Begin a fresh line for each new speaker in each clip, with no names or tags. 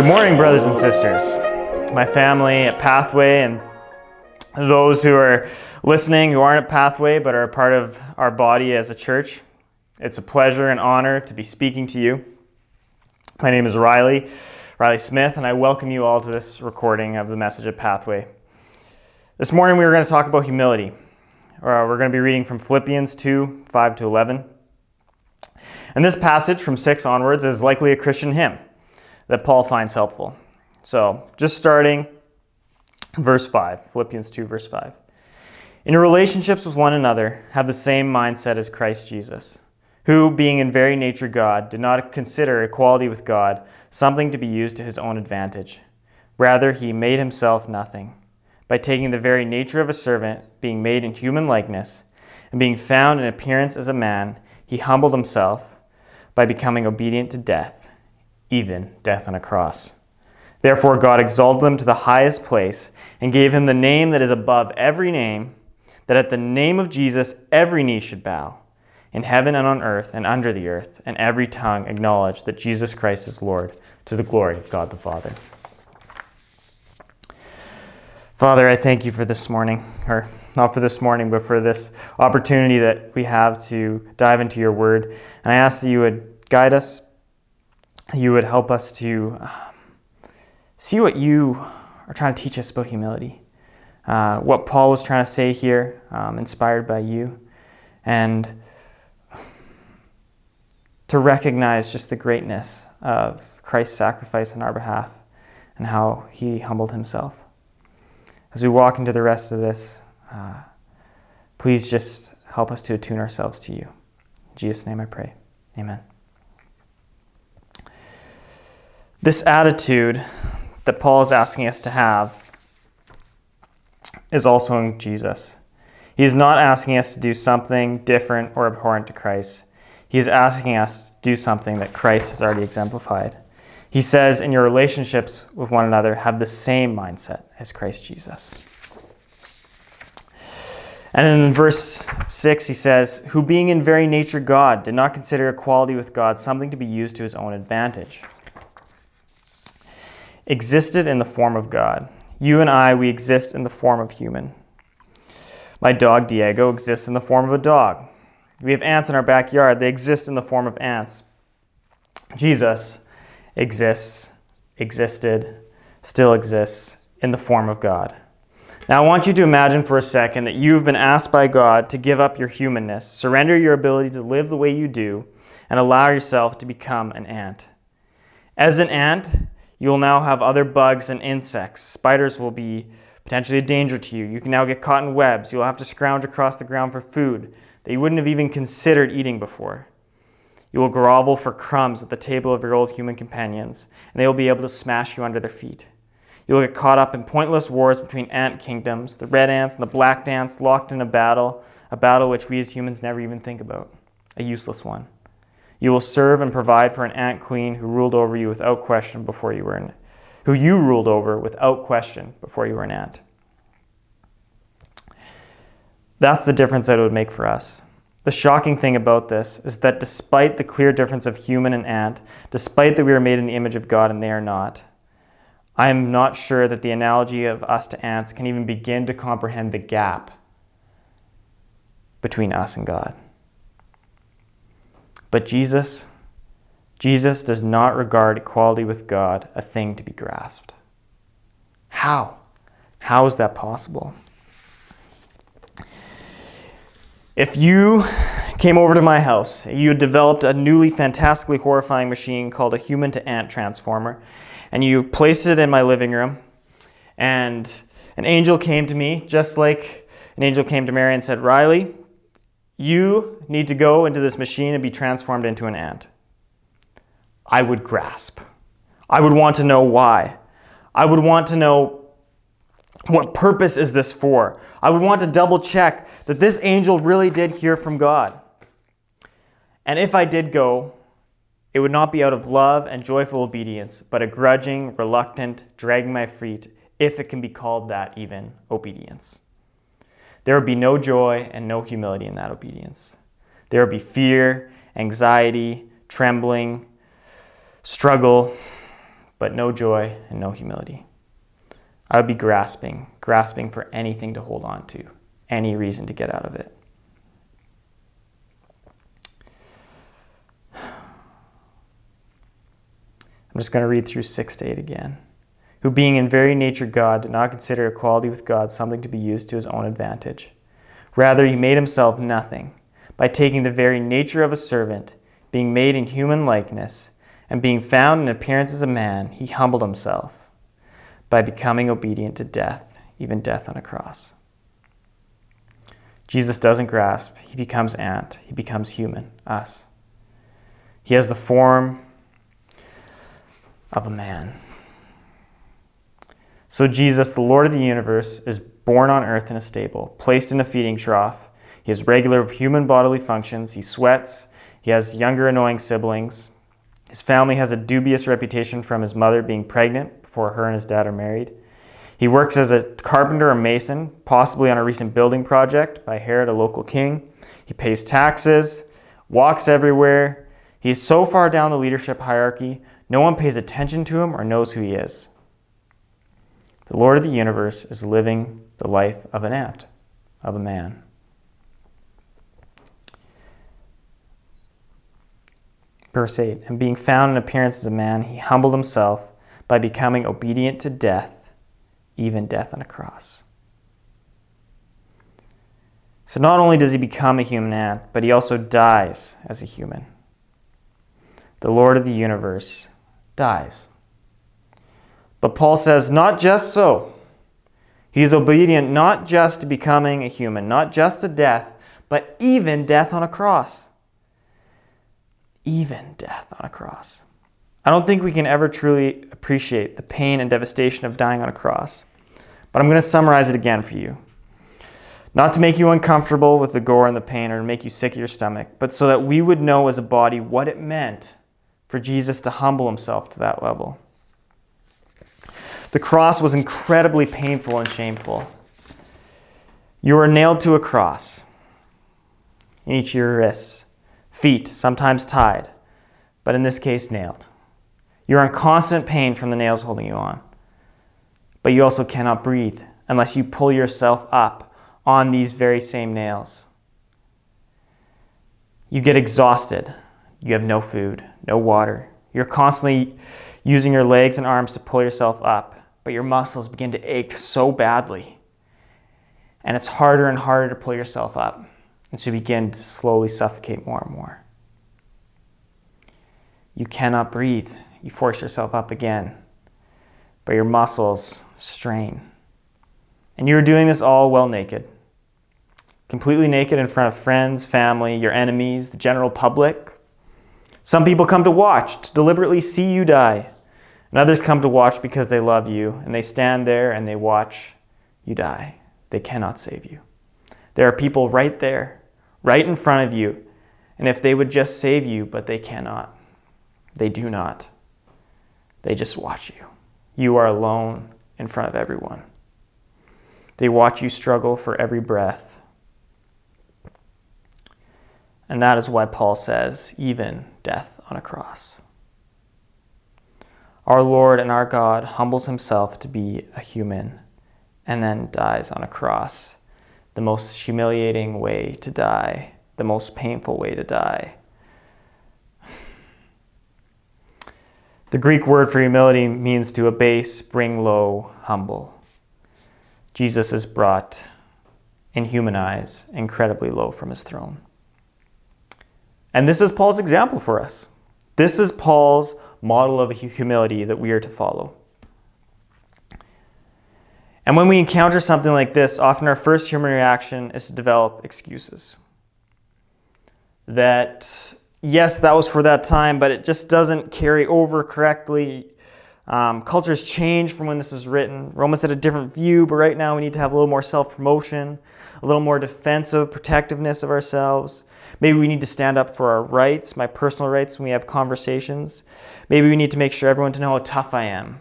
Good morning, brothers and sisters. My family at Pathway and those who are listening who aren't at Pathway but are a part of our body as a church. It's a pleasure and honor to be speaking to you. My name is Riley, Riley Smith, and I welcome you all to this recording of the message at Pathway. This morning we are going to talk about humility. Uh, we're going to be reading from Philippians 2 5 to 11. And this passage from 6 onwards is likely a Christian hymn that Paul finds helpful. So, just starting verse 5, Philippians 2, verse 5. In your relationships with one another, have the same mindset as Christ Jesus, who, being in very nature God, did not consider equality with God something to be used to his own advantage. Rather, he made himself nothing, by taking the very nature of a servant, being made in human likeness, and being found in appearance as a man, he humbled himself by becoming obedient to death even death on a cross. Therefore, God exalted him to the highest place and gave him the name that is above every name, that at the name of Jesus every knee should bow, in heaven and on earth and under the earth, and every tongue acknowledge that Jesus Christ is Lord, to the glory of God the Father. Father, I thank you for this morning, or not for this morning, but for this opportunity that we have to dive into your word. And I ask that you would guide us you would help us to um, see what you are trying to teach us about humility. Uh, what Paul was trying to say here, um, inspired by you, and to recognize just the greatness of Christ's sacrifice on our behalf and how he humbled himself. As we walk into the rest of this, uh, please just help us to attune ourselves to you. In Jesus' name I pray. Amen. This attitude that Paul is asking us to have is also in Jesus. He is not asking us to do something different or abhorrent to Christ. He is asking us to do something that Christ has already exemplified. He says, in your relationships with one another, have the same mindset as Christ Jesus. And in verse 6, he says, Who being in very nature God, did not consider equality with God something to be used to his own advantage existed in the form of God. You and I, we exist in the form of human. My dog Diego exists in the form of a dog. We have ants in our backyard, they exist in the form of ants. Jesus exists, existed, still exists in the form of God. Now, I want you to imagine for a second that you've been asked by God to give up your humanness, surrender your ability to live the way you do, and allow yourself to become an ant. As an ant, you will now have other bugs and insects. Spiders will be potentially a danger to you. You can now get caught in webs. You'll have to scrounge across the ground for food that you wouldn't have even considered eating before. You will grovel for crumbs at the table of your old human companions, and they will be able to smash you under their feet. You will get caught up in pointless wars between ant kingdoms, the red ants and the black ants locked in a battle, a battle which we as humans never even think about, a useless one. You will serve and provide for an ant queen who ruled over you without question before you were an who you ruled over without question before you were an ant. That's the difference that it would make for us. The shocking thing about this is that despite the clear difference of human and ant, despite that we are made in the image of God and they are not, I am not sure that the analogy of us to ants can even begin to comprehend the gap between us and God. But Jesus, Jesus does not regard equality with God a thing to be grasped. How? How is that possible? If you came over to my house, you had developed a newly fantastically horrifying machine called a human to ant transformer, and you placed it in my living room, and an angel came to me, just like an angel came to Mary and said, Riley, you need to go into this machine and be transformed into an ant. I would grasp. I would want to know why. I would want to know what purpose is this for? I would want to double check that this angel really did hear from God. And if I did go, it would not be out of love and joyful obedience, but a grudging, reluctant, dragging my feet, if it can be called that even, obedience. There would be no joy and no humility in that obedience. There would be fear, anxiety, trembling, struggle, but no joy and no humility. I would be grasping, grasping for anything to hold on to, any reason to get out of it. I'm just going to read through 6 to 8 again. Who, being in very nature God, did not consider equality with God something to be used to his own advantage. Rather, he made himself nothing by taking the very nature of a servant, being made in human likeness, and being found in appearance as a man, he humbled himself by becoming obedient to death, even death on a cross. Jesus doesn't grasp, he becomes ant, he becomes human, us. He has the form of a man. So, Jesus, the Lord of the universe, is born on earth in a stable, placed in a feeding trough. He has regular human bodily functions. He sweats. He has younger, annoying siblings. His family has a dubious reputation from his mother being pregnant before her and his dad are married. He works as a carpenter or mason, possibly on a recent building project by Herod, a local king. He pays taxes, walks everywhere. He's so far down the leadership hierarchy no one pays attention to him or knows who he is. The Lord of the universe is living the life of an ant, of a man. Verse 8 And being found in appearance as a man, he humbled himself by becoming obedient to death, even death on a cross. So not only does he become a human ant, but he also dies as a human. The Lord of the universe dies. But Paul says, not just so. He's obedient not just to becoming a human, not just to death, but even death on a cross. Even death on a cross. I don't think we can ever truly appreciate the pain and devastation of dying on a cross. But I'm going to summarize it again for you. Not to make you uncomfortable with the gore and the pain or to make you sick of your stomach, but so that we would know as a body what it meant for Jesus to humble himself to that level. The cross was incredibly painful and shameful. You were nailed to a cross in each of your wrists, feet, sometimes tied, but in this case, nailed. You're in constant pain from the nails holding you on, but you also cannot breathe unless you pull yourself up on these very same nails. You get exhausted you have no food, no water. You're constantly using your legs and arms to pull yourself up, but your muscles begin to ache so badly. And it's harder and harder to pull yourself up. And so you begin to slowly suffocate more and more. You cannot breathe. You force yourself up again, but your muscles strain. And you're doing this all well naked. Completely naked in front of friends, family, your enemies, the general public, some people come to watch, to deliberately see you die. And others come to watch because they love you, and they stand there and they watch you die. They cannot save you. There are people right there, right in front of you, and if they would just save you, but they cannot. They do not. They just watch you. You are alone in front of everyone. They watch you struggle for every breath. And that is why Paul says, even death on a cross. Our Lord and our God humbles himself to be a human and then dies on a cross, the most humiliating way to die, the most painful way to die. The Greek word for humility means to abase, bring low, humble. Jesus is brought, in human eyes, incredibly low from his throne. And this is Paul's example for us. This is Paul's model of humility that we are to follow. And when we encounter something like this, often our first human reaction is to develop excuses. That, yes, that was for that time, but it just doesn't carry over correctly. Um, cultures change from when this was written. Romans had a different view, but right now we need to have a little more self promotion, a little more defensive protectiveness of ourselves. Maybe we need to stand up for our rights, my personal rights, when we have conversations. Maybe we need to make sure everyone to know how tough I am.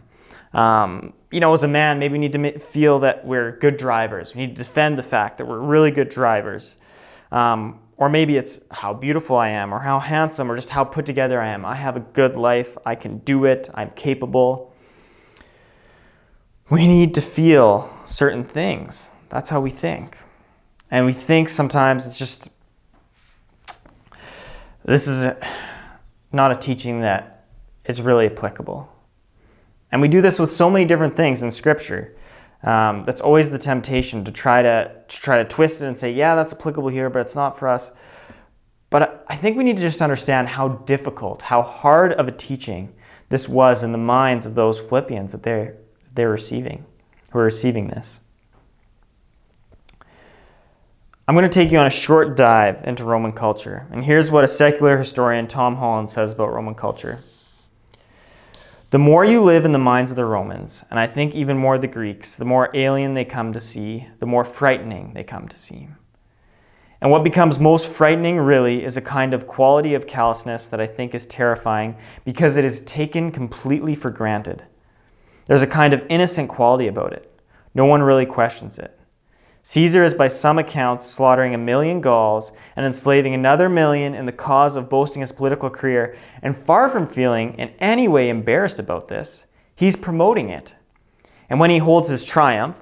Um, you know, as a man, maybe we need to feel that we're good drivers. We need to defend the fact that we're really good drivers. Um, or maybe it's how beautiful I am, or how handsome, or just how put together I am. I have a good life. I can do it. I'm capable. We need to feel certain things. That's how we think. And we think sometimes it's just, this is not a teaching that is really applicable. And we do this with so many different things in Scripture. Um, that's always the temptation to try to, to try to twist it and say, yeah, that's applicable here, but it's not for us. But I think we need to just understand how difficult, how hard of a teaching this was in the minds of those Philippians that they're, they're receiving, who are receiving this. I'm going to take you on a short dive into Roman culture. And here's what a secular historian, Tom Holland, says about Roman culture. The more you live in the minds of the Romans, and I think even more the Greeks, the more alien they come to see, the more frightening they come to seem. And what becomes most frightening, really, is a kind of quality of callousness that I think is terrifying because it is taken completely for granted. There's a kind of innocent quality about it. No one really questions it. Caesar is by some accounts slaughtering a million Gauls and enslaving another million in the cause of boasting his political career, and far from feeling in any way embarrassed about this, he's promoting it. And when he holds his triumph,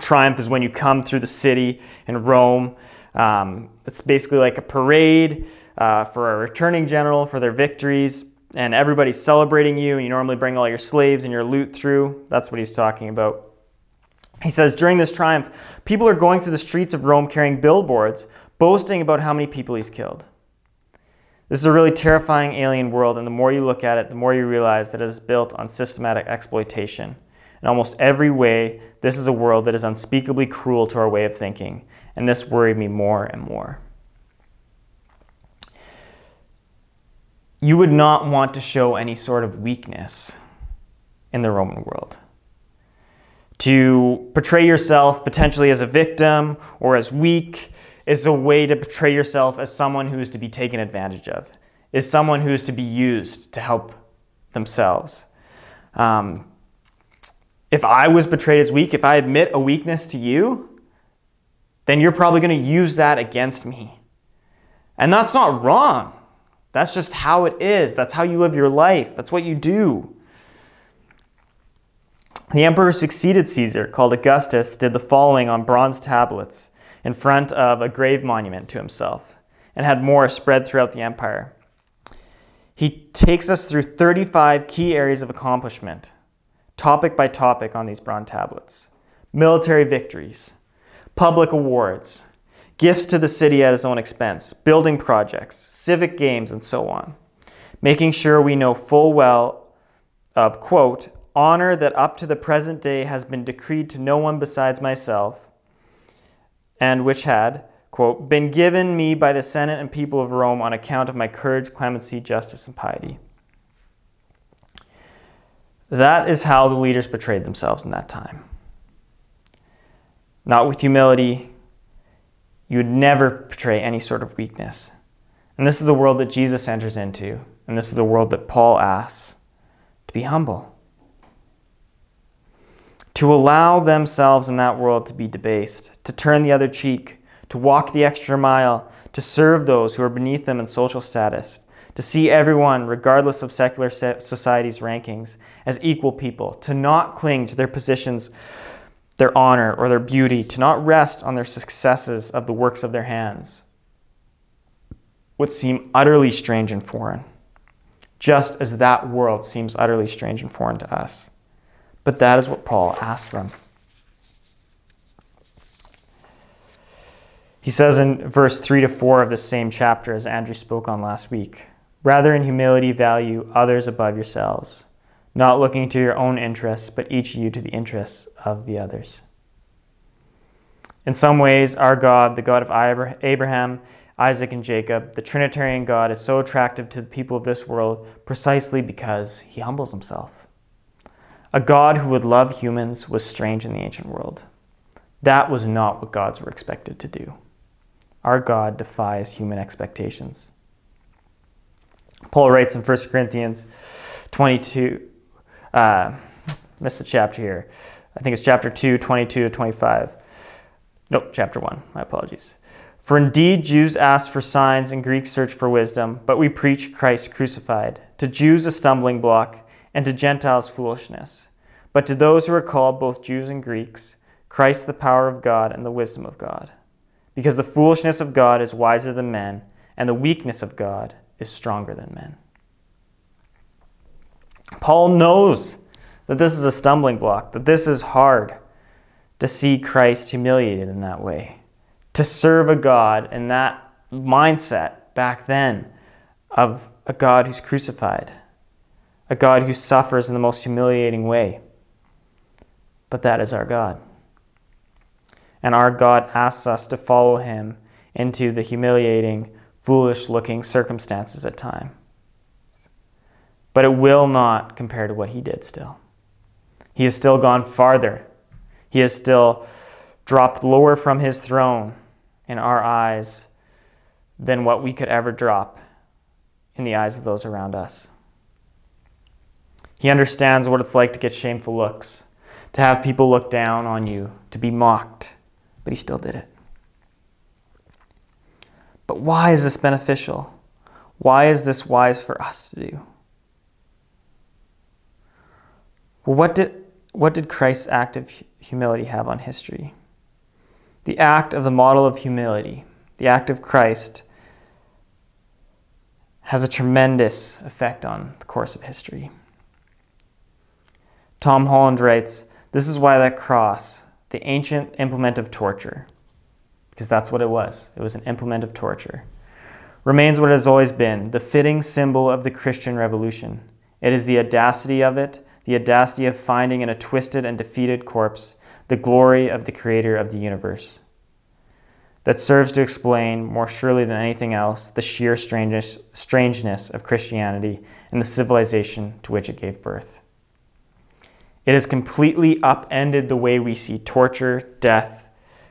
triumph is when you come through the city in Rome. Um, it's basically like a parade uh, for a returning general for their victories, and everybody's celebrating you. And you normally bring all your slaves and your loot through. That's what he's talking about. He says, during this triumph, people are going through the streets of Rome carrying billboards, boasting about how many people he's killed. This is a really terrifying alien world, and the more you look at it, the more you realize that it is built on systematic exploitation. In almost every way, this is a world that is unspeakably cruel to our way of thinking, and this worried me more and more. You would not want to show any sort of weakness in the Roman world to portray yourself potentially as a victim or as weak is a way to portray yourself as someone who is to be taken advantage of, is someone who is to be used to help themselves. Um, if I was betrayed as weak, if I admit a weakness to you, then you're probably going to use that against me. And that's not wrong. That's just how it is. That's how you live your life. That's what you do. The emperor succeeded Caesar, called Augustus, did the following on bronze tablets in front of a grave monument to himself and had more spread throughout the empire. He takes us through 35 key areas of accomplishment, topic by topic on these bronze tablets military victories, public awards, gifts to the city at his own expense, building projects, civic games, and so on, making sure we know full well of, quote, honor that up to the present day has been decreed to no one besides myself, and which had, quote, been given me by the Senate and people of Rome on account of my courage, clemency, justice, and piety. That is how the leaders portrayed themselves in that time. Not with humility, you would never portray any sort of weakness. And this is the world that Jesus enters into, and this is the world that Paul asks to be humble to allow themselves in that world to be debased, to turn the other cheek, to walk the extra mile, to serve those who are beneath them in social status, to see everyone, regardless of secular society's rankings, as equal people, to not cling to their positions, their honor, or their beauty, to not rest on their successes of the works of their hands, would seem utterly strange and foreign, just as that world seems utterly strange and foreign to us. But that is what Paul asks them. He says in verse 3 to 4 of the same chapter, as Andrew spoke on last week Rather, in humility, value others above yourselves, not looking to your own interests, but each of you to the interests of the others. In some ways, our God, the God of Abraham, Isaac, and Jacob, the Trinitarian God, is so attractive to the people of this world precisely because he humbles himself. A God who would love humans was strange in the ancient world. That was not what gods were expected to do. Our God defies human expectations. Paul writes in 1 Corinthians 22, uh, missed the chapter here. I think it's chapter 2, 22 to 25. Nope, chapter 1. My apologies. For indeed, Jews ask for signs and Greeks search for wisdom, but we preach Christ crucified. To Jews, a stumbling block, and to Gentiles, foolishness. But to those who are called, both Jews and Greeks, Christ, the power of God and the wisdom of God. Because the foolishness of God is wiser than men, and the weakness of God is stronger than men. Paul knows that this is a stumbling block, that this is hard to see Christ humiliated in that way, to serve a God in that mindset back then of a God who's crucified, a God who suffers in the most humiliating way. But that is our God. And our God asks us to follow him into the humiliating, foolish looking circumstances at times. But it will not compare to what he did still. He has still gone farther. He has still dropped lower from his throne in our eyes than what we could ever drop in the eyes of those around us. He understands what it's like to get shameful looks, to have people look down on you, to be mocked, but he still did it. But why is this beneficial? Why is this wise for us to do? What did, what did Christ's act of humility have on history? The act of the model of humility, the act of Christ, has a tremendous effect on the course of history. Tom Holland writes This is why that cross, the ancient implement of torture, because that's what it was, it was an implement of torture, remains what it has always been the fitting symbol of the Christian revolution. It is the audacity of it, the audacity of finding in a twisted and defeated corpse the glory of the creator of the universe. That serves to explain, more surely than anything else, the sheer strangeness, strangeness of Christianity and the civilization to which it gave birth. It has completely upended the way we see torture, death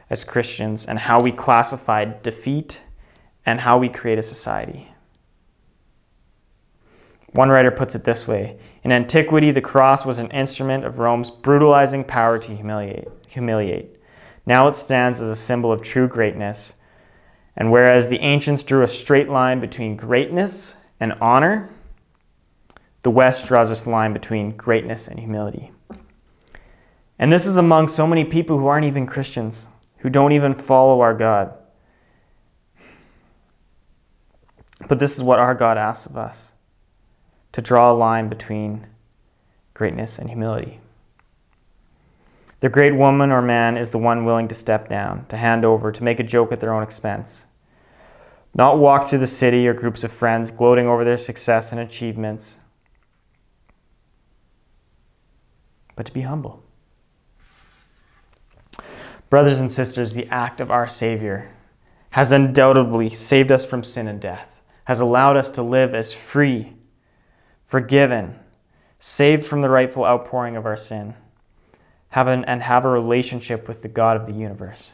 as Christians, and how we classify defeat and how we create a society. One writer puts it this way In antiquity, the cross was an instrument of Rome's brutalizing power to humiliate. humiliate. Now it stands as a symbol of true greatness. And whereas the ancients drew a straight line between greatness and honor, the West draws this line between greatness and humility. And this is among so many people who aren't even Christians, who don't even follow our God. But this is what our God asks of us to draw a line between greatness and humility. The great woman or man is the one willing to step down, to hand over, to make a joke at their own expense. Not walk through the city or groups of friends gloating over their success and achievements, but to be humble. Brothers and sisters, the act of our Savior has undoubtedly saved us from sin and death, has allowed us to live as free, forgiven, saved from the rightful outpouring of our sin, have an, and have a relationship with the God of the universe.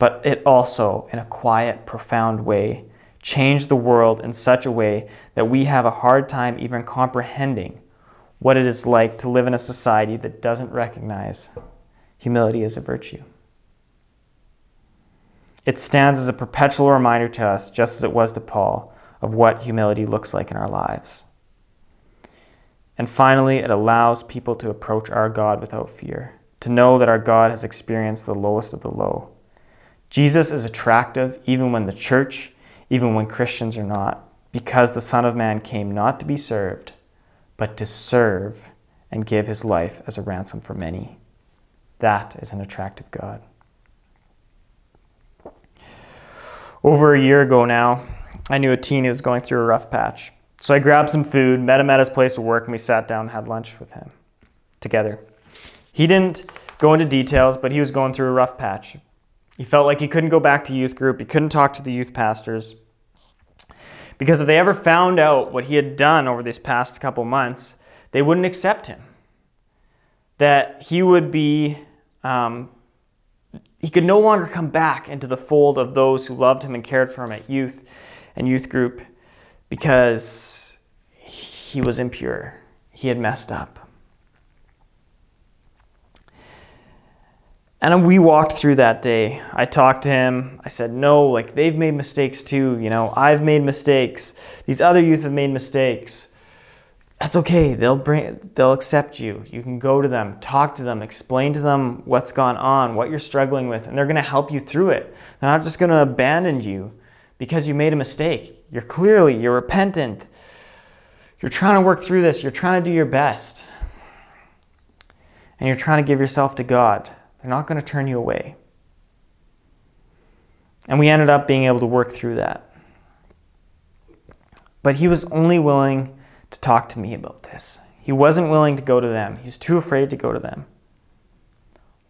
But it also, in a quiet, profound way, changed the world in such a way that we have a hard time even comprehending what it is like to live in a society that doesn't recognize humility is a virtue. It stands as a perpetual reminder to us, just as it was to Paul, of what humility looks like in our lives. And finally, it allows people to approach our God without fear, to know that our God has experienced the lowest of the low. Jesus is attractive even when the church, even when Christians are not, because the Son of Man came not to be served, but to serve and give his life as a ransom for many. That is an attractive God. Over a year ago now, I knew a teen who was going through a rough patch. So I grabbed some food, met him at his place of work, and we sat down and had lunch with him together. He didn't go into details, but he was going through a rough patch. He felt like he couldn't go back to youth group, he couldn't talk to the youth pastors. Because if they ever found out what he had done over these past couple months, they wouldn't accept him. That he would be um, he could no longer come back into the fold of those who loved him and cared for him at youth and youth group because he was impure. He had messed up. And we walked through that day. I talked to him. I said, No, like they've made mistakes too. You know, I've made mistakes. These other youth have made mistakes. That's okay. They'll bring they'll accept you. You can go to them, talk to them, explain to them what's gone on, what you're struggling with, and they're gonna help you through it. They're not just gonna abandon you because you made a mistake. You're clearly, you're repentant. You're trying to work through this, you're trying to do your best. And you're trying to give yourself to God. They're not going to turn you away. And we ended up being able to work through that. But he was only willing to talk to me about this. He wasn't willing to go to them. He was too afraid to go to them.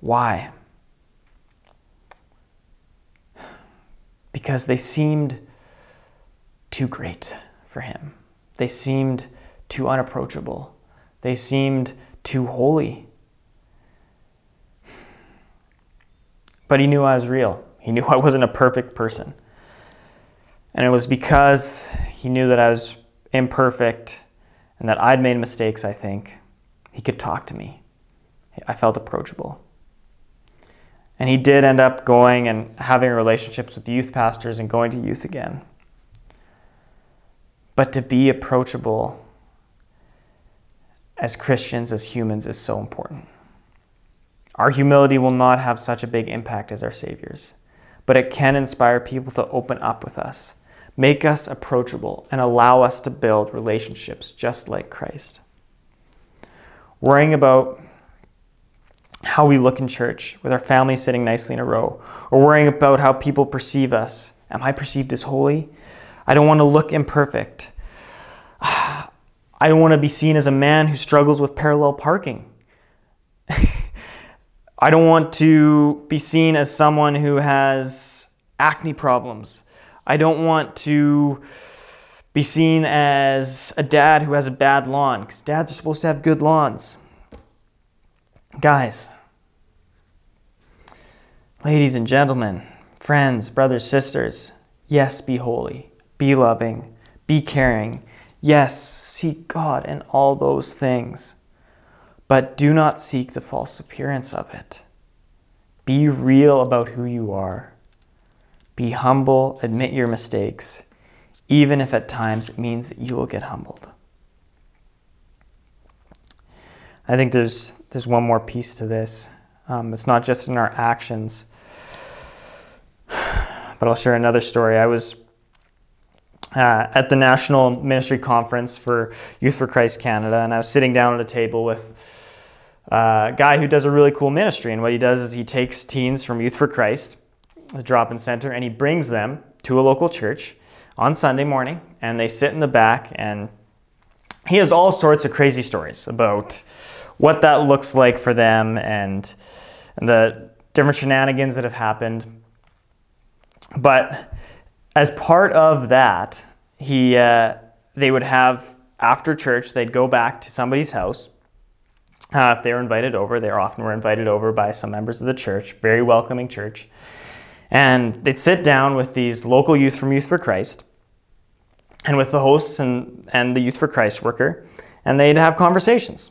Why? Because they seemed too great for him. They seemed too unapproachable. They seemed too holy. But he knew I was real. He knew I wasn't a perfect person. And it was because he knew that I was imperfect and that I'd made mistakes, I think, he could talk to me. I felt approachable. And he did end up going and having relationships with youth pastors and going to youth again. But to be approachable as Christians, as humans, is so important. Our humility will not have such a big impact as our Savior's, but it can inspire people to open up with us, make us approachable, and allow us to build relationships just like Christ. Worrying about how we look in church with our family sitting nicely in a row, or worrying about how people perceive us. Am I perceived as holy? I don't want to look imperfect. I don't want to be seen as a man who struggles with parallel parking. I don't want to be seen as someone who has acne problems. I don't want to be seen as a dad who has a bad lawn because dads are supposed to have good lawns. Guys, ladies and gentlemen, friends, brothers, sisters, yes, be holy, be loving, be caring. Yes, seek God in all those things but do not seek the false appearance of it. Be real about who you are. Be humble, admit your mistakes, even if at times it means that you will get humbled. I think there's, there's one more piece to this. Um, it's not just in our actions, but I'll share another story. I was uh, at the National Ministry Conference for Youth for Christ Canada, and I was sitting down at a table with a guy who does a really cool ministry. And what he does is he takes teens from Youth for Christ, the drop in center, and he brings them to a local church on Sunday morning. And they sit in the back, and he has all sorts of crazy stories about what that looks like for them and, the different shenanigans that have happened. But as part of that, he, uh, they would have after church, they'd go back to somebody's house uh, if they were invited over, they often were invited over by some members of the church, very welcoming church. And they'd sit down with these local youth from Youth for Christ and with the hosts and, and the Youth for Christ worker, and they'd have conversations.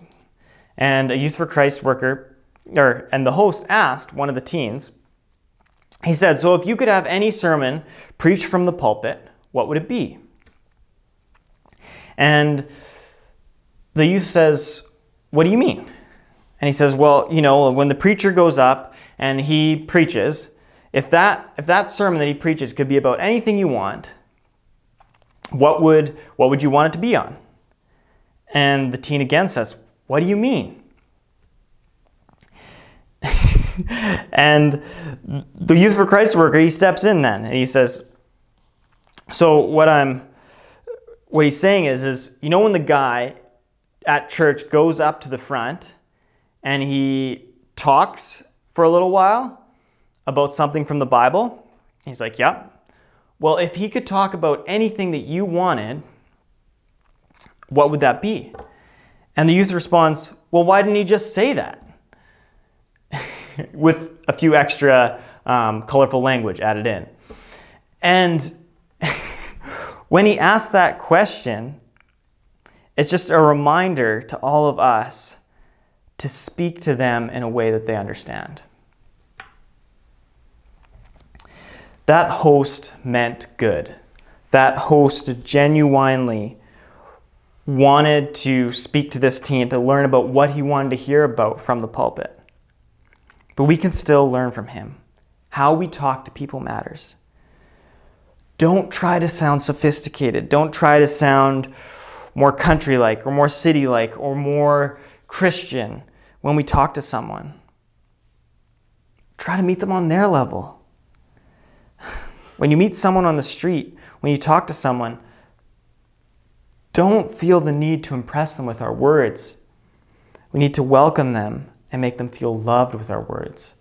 And a Youth for Christ worker, or, and the host asked one of the teens, he said, So if you could have any sermon preached from the pulpit, what would it be? And the youth says, what do you mean? And he says, Well, you know, when the preacher goes up and he preaches, if that, if that sermon that he preaches could be about anything you want, what would, what would you want it to be on? And the teen again says, What do you mean? and the Youth for Christ worker, he steps in then and he says, So what I'm what he's saying is, is you know when the guy at church goes up to the front and he talks for a little while about something from the Bible. He's like, Yep. Well, if he could talk about anything that you wanted, what would that be? And the youth responds, Well, why didn't he just say that? With a few extra um, colorful language added in. And when he asked that question, it's just a reminder to all of us to speak to them in a way that they understand. That host meant good. That host genuinely wanted to speak to this teen to learn about what he wanted to hear about from the pulpit. But we can still learn from him. How we talk to people matters. Don't try to sound sophisticated. Don't try to sound more country like or more city like or more Christian when we talk to someone. Try to meet them on their level. When you meet someone on the street, when you talk to someone, don't feel the need to impress them with our words. We need to welcome them and make them feel loved with our words.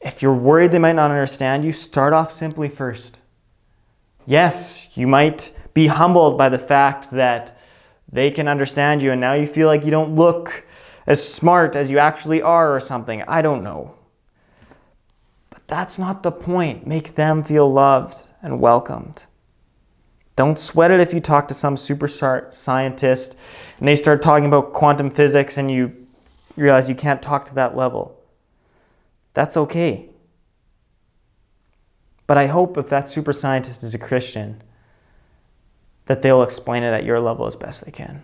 If you're worried they might not understand you, start off simply first. Yes, you might be humbled by the fact that they can understand you and now you feel like you don't look as smart as you actually are or something. I don't know. That's not the point. Make them feel loved and welcomed. Don't sweat it if you talk to some super scientist and they start talking about quantum physics and you realize you can't talk to that level. That's okay. But I hope if that super scientist is a Christian, that they'll explain it at your level as best they can.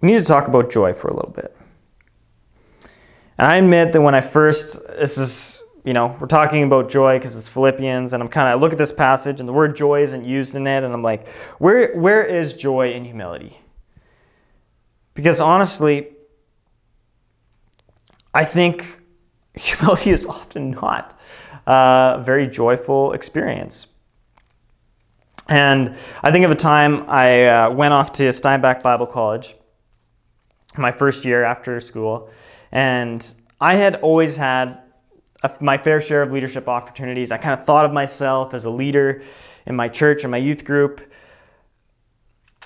We need to talk about joy for a little bit. And I admit that when I first, this is, you know, we're talking about joy because it's Philippians, and I'm kind of, I look at this passage and the word joy isn't used in it, and I'm like, where, where is joy in humility? Because honestly, I think humility is often not a very joyful experience. And I think of a time I uh, went off to Steinbach Bible College my first year after school, and I had always had a, my fair share of leadership opportunities. I kind of thought of myself as a leader in my church and my youth group.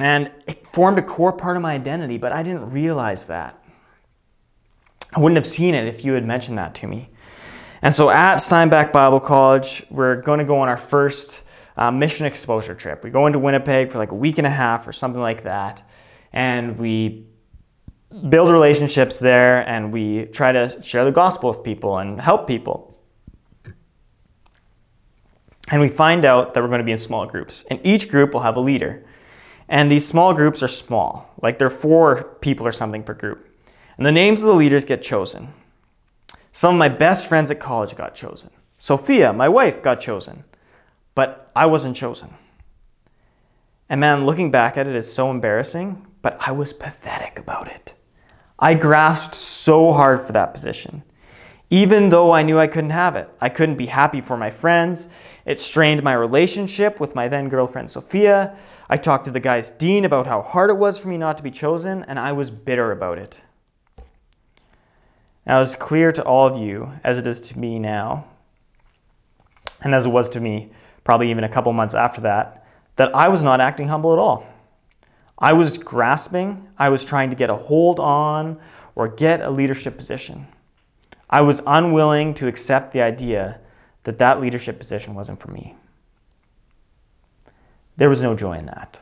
And it formed a core part of my identity, but I didn't realize that. I wouldn't have seen it if you had mentioned that to me. And so at Steinbach Bible College, we're going to go on our first uh, mission exposure trip. We go into Winnipeg for like a week and a half or something like that. And we build relationships there and we try to share the gospel with people and help people. And we find out that we're going to be in small groups. And each group will have a leader. And these small groups are small, like there are four people or something per group. And the names of the leaders get chosen. Some of my best friends at college got chosen. Sophia, my wife, got chosen. But I wasn't chosen. And man, looking back at it is so embarrassing, but I was pathetic about it. I grasped so hard for that position. Even though I knew I couldn't have it, I couldn't be happy for my friends. It strained my relationship with my then girlfriend Sophia. I talked to the guy's dean about how hard it was for me not to be chosen, and I was bitter about it. Now, it's clear to all of you, as it is to me now, and as it was to me probably even a couple months after that, that I was not acting humble at all. I was grasping, I was trying to get a hold on or get a leadership position. I was unwilling to accept the idea that that leadership position wasn't for me. There was no joy in that.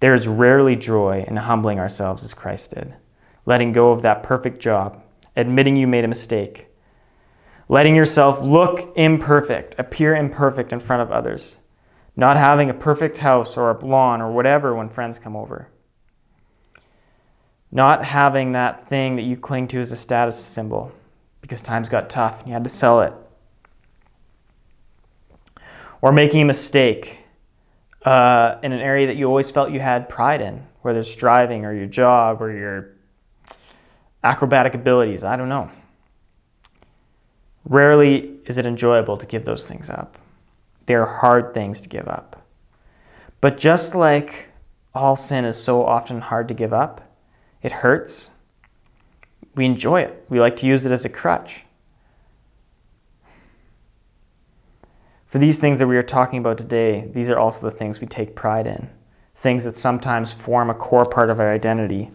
There is rarely joy in humbling ourselves as Christ did, letting go of that perfect job, admitting you made a mistake, letting yourself look imperfect, appear imperfect in front of others, not having a perfect house or a lawn or whatever when friends come over, not having that thing that you cling to as a status symbol because times got tough and you had to sell it, or making a mistake uh, in an area that you always felt you had pride in, whether it's driving or your job or your acrobatic abilities. I don't know. Rarely is it enjoyable to give those things up. They are hard things to give up. But just like all sin is so often hard to give up, it hurts. We enjoy it. We like to use it as a crutch. For these things that we are talking about today, these are also the things we take pride in, things that sometimes form a core part of our identity.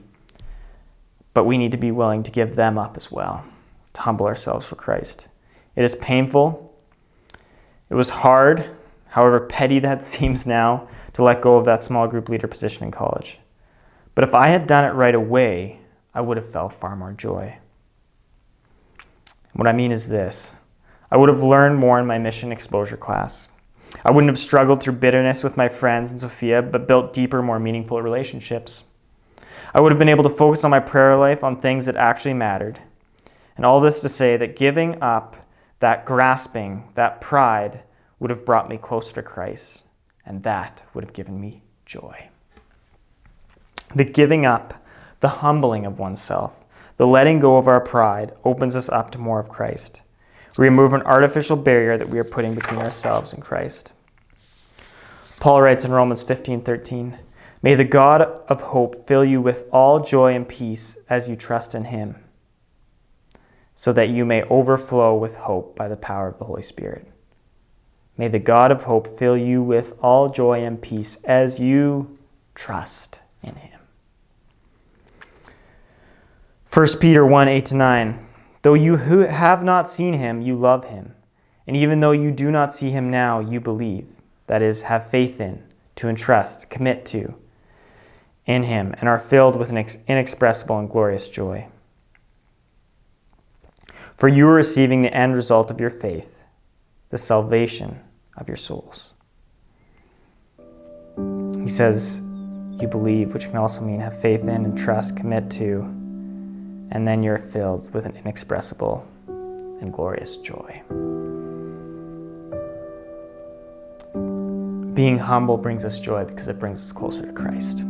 But we need to be willing to give them up as well, to humble ourselves for Christ. It is painful. It was hard, however petty that seems now, to let go of that small group leader position in college. But if I had done it right away, I would have felt far more joy. What I mean is this I would have learned more in my mission exposure class. I wouldn't have struggled through bitterness with my friends and Sophia, but built deeper, more meaningful relationships. I would have been able to focus on my prayer life on things that actually mattered. And all this to say that giving up, that grasping, that pride would have brought me closer to Christ, and that would have given me joy. The giving up, the humbling of oneself, the letting go of our pride opens us up to more of Christ. We remove an artificial barrier that we are putting between ourselves and Christ. Paul writes in Romans 15:13, "May the God of hope fill you with all joy and peace as you trust in him, so that you may overflow with hope by the power of the Holy Spirit." May the God of hope fill you with all joy and peace as you trust in him. 1 Peter 1 8 to 9. Though you have not seen him, you love him. And even though you do not see him now, you believe. That is, have faith in, to entrust, commit to, in him, and are filled with an inexpressible and glorious joy. For you are receiving the end result of your faith, the salvation of your souls. He says, You believe, which can also mean have faith in and trust, commit to, and then you're filled with an inexpressible and glorious joy. Being humble brings us joy because it brings us closer to Christ.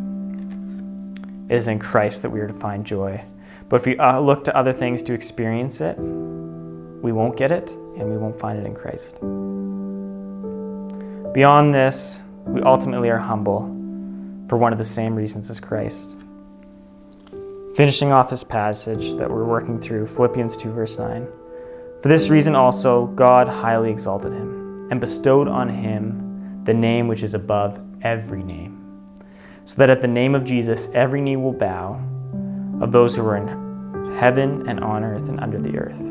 It is in Christ that we are to find joy. But if we uh, look to other things to experience it, we won't get it and we won't find it in Christ. Beyond this, we ultimately are humble for one of the same reasons as Christ. Finishing off this passage that we're working through, Philippians 2, verse 9. For this reason also, God highly exalted him and bestowed on him the name which is above every name, so that at the name of Jesus every knee will bow of those who are in heaven and on earth and under the earth,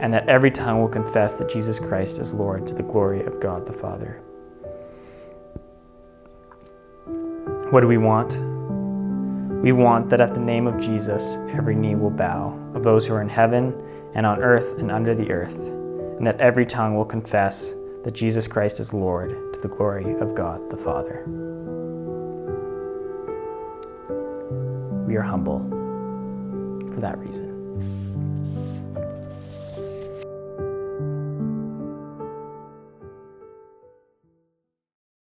and that every tongue will confess that Jesus Christ is Lord to the glory of God the Father. What do we want? We want that at the name of Jesus, every knee will bow, of those who are in heaven and on earth and under the earth, and that every tongue will confess that Jesus Christ is Lord to the glory of God the Father. We are humble for that reason.